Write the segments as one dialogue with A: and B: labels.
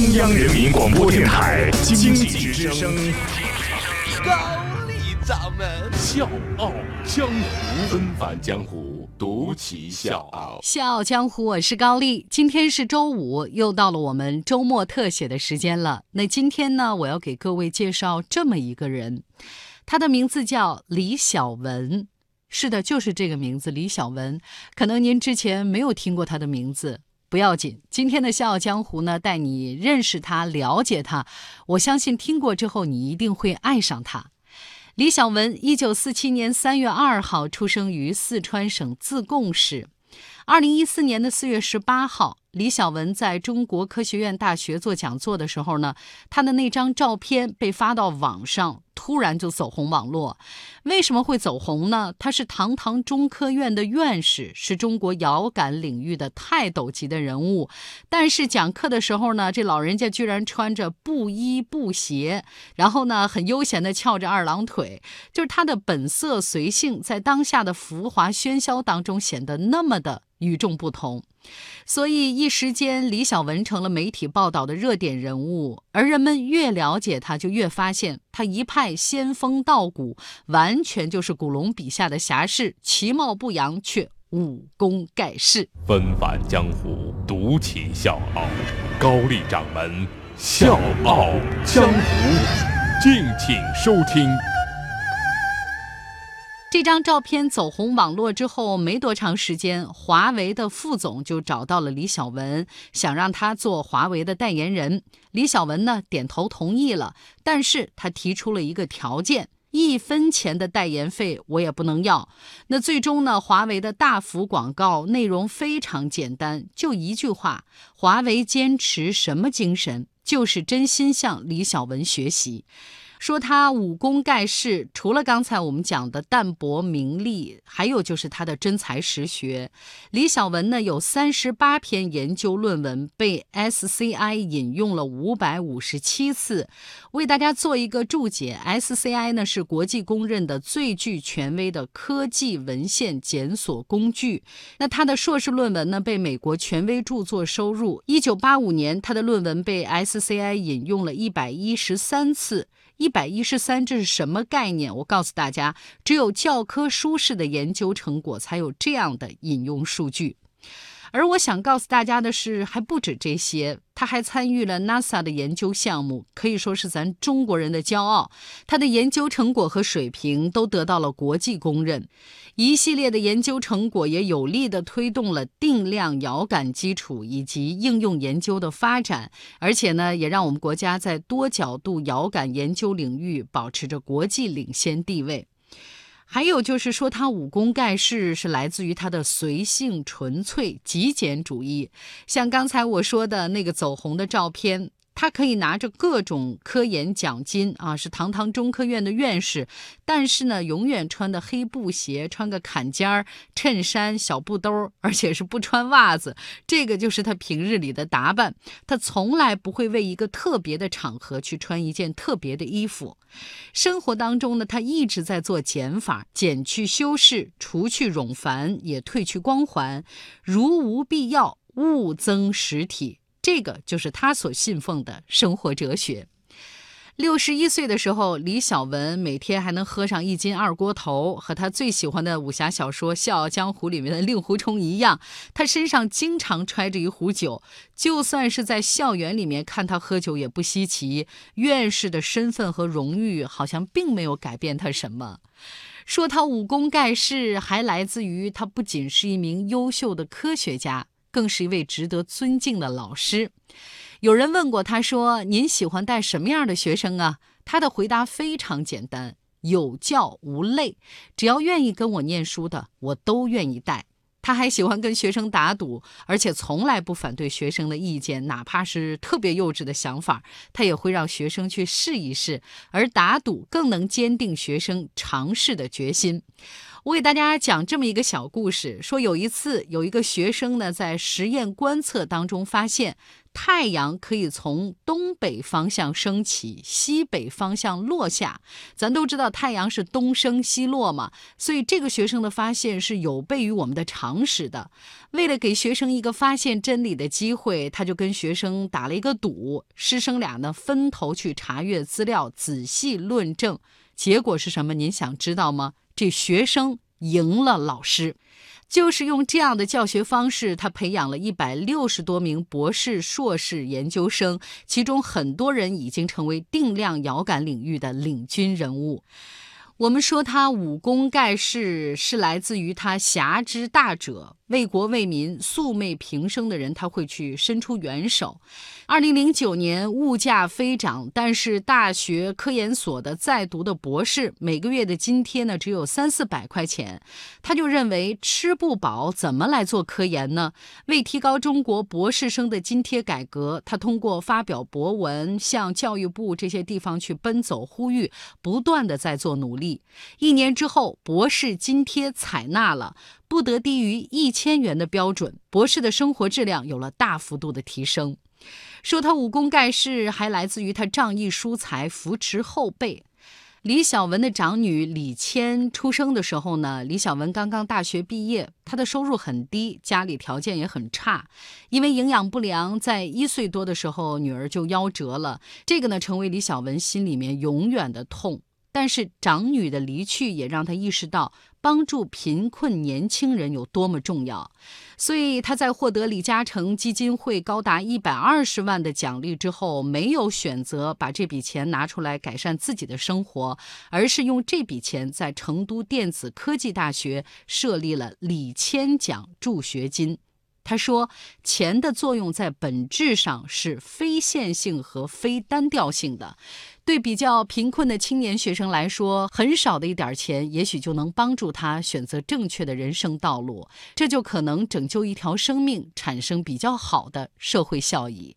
A: 中央人民广播电台经济之声，
B: 高丽掌门
A: 笑傲江湖，纷返江湖，独骑笑傲。
C: 笑傲江湖，我是高丽。今天是周五，又到了我们周末特写的时间了。那今天呢，我要给各位介绍这么一个人，他的名字叫李小文。是的，就是这个名字，李小文。可能您之前没有听过他的名字，不要紧。今天的《笑傲江湖》呢，带你认识他，了解他。我相信听过之后，你一定会爱上他。李小文，一九四七年三月二号出生于四川省自贡市。二零一四年的四月十八号，李小文在中国科学院大学做讲座的时候呢，他的那张照片被发到网上。突然就走红网络，为什么会走红呢？他是堂堂中科院的院士，是中国遥感领域的泰斗级的人物。但是讲课的时候呢，这老人家居然穿着布衣布鞋，然后呢，很悠闲地翘着二郎腿，就是他的本色随性，在当下的浮华喧嚣当中显得那么的与众不同。所以一时间，李小文成了媒体报道的热点人物。而人们越了解他，就越发现他一派仙风道骨，完全就是古龙笔下的侠士，其貌不扬却武功盖世。
A: 纷繁江湖，独骑笑傲，高丽掌门笑傲江湖，敬请收听。
C: 这张照片走红网络之后，没多长时间，华为的副总就找到了李小文，想让他做华为的代言人。李小文呢，点头同意了，但是他提出了一个条件：一分钱的代言费我也不能要。那最终呢，华为的大幅广告内容非常简单，就一句话：华为坚持什么精神？就是真心向李小文学习。说他武功盖世，除了刚才我们讲的淡泊名利，还有就是他的真才实学。李小文呢有三十八篇研究论文被 SCI 引用了五百五十七次。为大家做一个注解，SCI 呢是国际公认的最具权威的科技文献检索工具。那他的硕士论文呢被美国权威著作收入。一九八五年，他的论文被 SCI 引用了一百一十三次。一百一十三，这是什么概念？我告诉大家，只有教科书式的研究成果才有这样的引用数据。而我想告诉大家的是，还不止这些。他还参与了 NASA 的研究项目，可以说是咱中国人的骄傲。他的研究成果和水平都得到了国际公认，一系列的研究成果也有力地推动了定量遥感基础以及应用研究的发展，而且呢，也让我们国家在多角度遥感研究领域保持着国际领先地位。还有就是说，他武功盖世是来自于他的随性纯粹、极简主义。像刚才我说的那个走红的照片。他可以拿着各种科研奖金啊，是堂堂中科院的院士，但是呢，永远穿的黑布鞋，穿个坎肩儿衬衫、小布兜，而且是不穿袜子。这个就是他平日里的打扮。他从来不会为一个特别的场合去穿一件特别的衣服。生活当中呢，他一直在做减法，减去修饰，除去冗繁，也褪去光环。如无必要，勿增实体。这个就是他所信奉的生活哲学。六十一岁的时候，李小文每天还能喝上一斤二锅头，和他最喜欢的武侠小说《笑傲江湖》里面的令狐冲一样，他身上经常揣着一壶酒。就算是在校园里面看他喝酒也不稀奇。院士的身份和荣誉好像并没有改变他什么。说他武功盖世，还来自于他不仅是一名优秀的科学家。更是一位值得尊敬的老师。有人问过他说：“您喜欢带什么样的学生啊？”他的回答非常简单：“有教无类，只要愿意跟我念书的，我都愿意带。”他还喜欢跟学生打赌，而且从来不反对学生的意见，哪怕是特别幼稚的想法，他也会让学生去试一试。而打赌更能坚定学生尝试的决心。我给大家讲这么一个小故事：说有一次，有一个学生呢，在实验观测当中发现，太阳可以从东北方向升起，西北方向落下。咱都知道太阳是东升西落嘛，所以这个学生的发现是有悖于我们的常识的。为了给学生一个发现真理的机会，他就跟学生打了一个赌，师生俩呢分头去查阅资料，仔细论证。结果是什么？您想知道吗？这学生赢了老师。就是用这样的教学方式，他培养了一百六十多名博士、硕士研究生，其中很多人已经成为定量遥感领域的领军人物。我们说他武功盖世，是来自于他侠之大者。为国为民、素昧平生的人，他会去伸出援手。二零零九年，物价飞涨，但是大学科研所的在读的博士每个月的津贴呢，只有三四百块钱。他就认为吃不饱，怎么来做科研呢？为提高中国博士生的津贴改革，他通过发表博文，向教育部这些地方去奔走呼吁，不断的在做努力。一年之后，博士津贴采纳了。不得低于一千元的标准，博士的生活质量有了大幅度的提升。说他武功盖世，还来自于他仗义疏财，扶持后辈。李小文的长女李谦出生的时候呢，李小文刚刚大学毕业，她的收入很低，家里条件也很差，因为营养不良，在一岁多的时候，女儿就夭折了。这个呢，成为李小文心里面永远的痛。但是长女的离去也让他意识到帮助贫困年轻人有多么重要，所以他在获得李嘉诚基金会高达一百二十万的奖励之后，没有选择把这笔钱拿出来改善自己的生活，而是用这笔钱在成都电子科技大学设立了李谦奖助学金。他说：“钱的作用在本质上是非线性和非单调性的。对比较贫困的青年学生来说，很少的一点钱，也许就能帮助他选择正确的人生道路，这就可能拯救一条生命，产生比较好的社会效益。”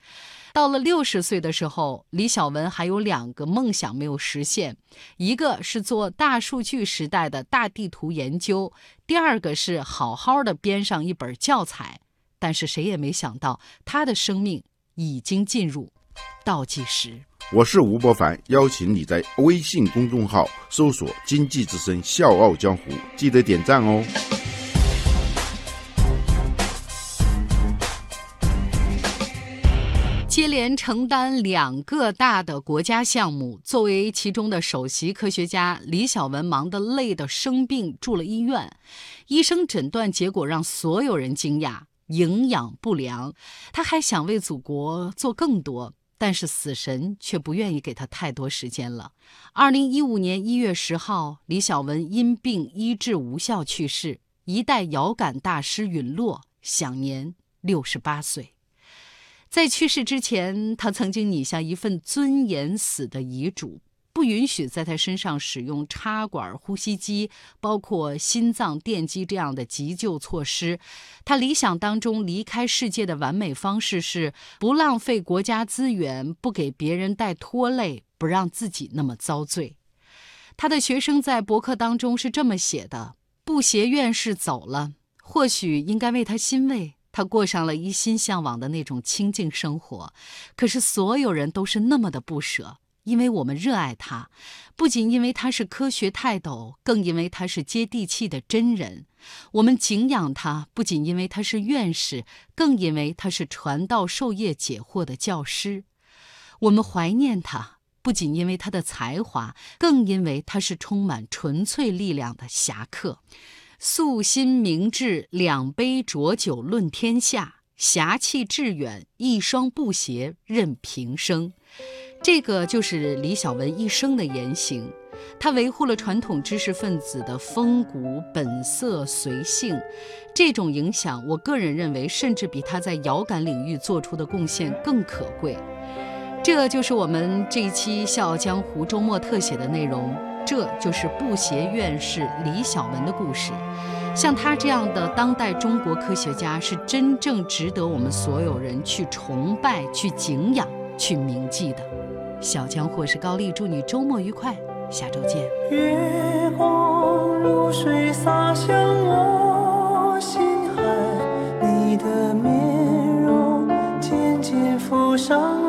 C: 到了六十岁的时候，李小文还有两个梦想没有实现，一个是做大数据时代的大地图研究，第二个是好好的编上一本教材。但是谁也没想到，他的生命已经进入倒计时。
D: 我是吴伯凡，邀请你在微信公众号搜索“经济之声笑傲江湖”，记得点赞哦。
C: 接连承担两个大的国家项目，作为其中的首席科学家，李小文忙得累得生病住了医院，医生诊断结果让所有人惊讶。营养不良，他还想为祖国做更多，但是死神却不愿意给他太多时间了。二零一五年一月十号，李小文因病医治无效去世，一代遥感大师陨落，享年六十八岁。在去世之前，他曾经拟下一份尊严死的遗嘱。不允许在他身上使用插管呼吸机，包括心脏电击这样的急救措施。他理想当中离开世界的完美方式是不浪费国家资源，不给别人带拖累，不让自己那么遭罪。他的学生在博客当中是这么写的：布鞋院士走了，或许应该为他欣慰，他过上了一心向往的那种清静生活。可是所有人都是那么的不舍。因为我们热爱他，不仅因为他是科学泰斗，更因为他是接地气的真人。我们敬仰他，不仅因为他是院士，更因为他是传道授业解惑的教师。我们怀念他，不仅因为他的才华，更因为他是充满纯粹力量的侠客。素心明志，两杯浊酒论天下；侠气致远，一双布鞋任平生。这个就是李小文一生的言行，他维护了传统知识分子的风骨本色随性，这种影响，我个人认为，甚至比他在遥感领域做出的贡献更可贵。这就是我们这一期《笑傲江湖》周末特写的内容，这就是布鞋院士李小文的故事。像他这样的当代中国科学家，是真正值得我们所有人去崇拜、去敬仰、去铭记的。小江或是高丽，祝你周末愉快，下周见。
E: 月光如水洒向我心海，你的面容渐渐。浮上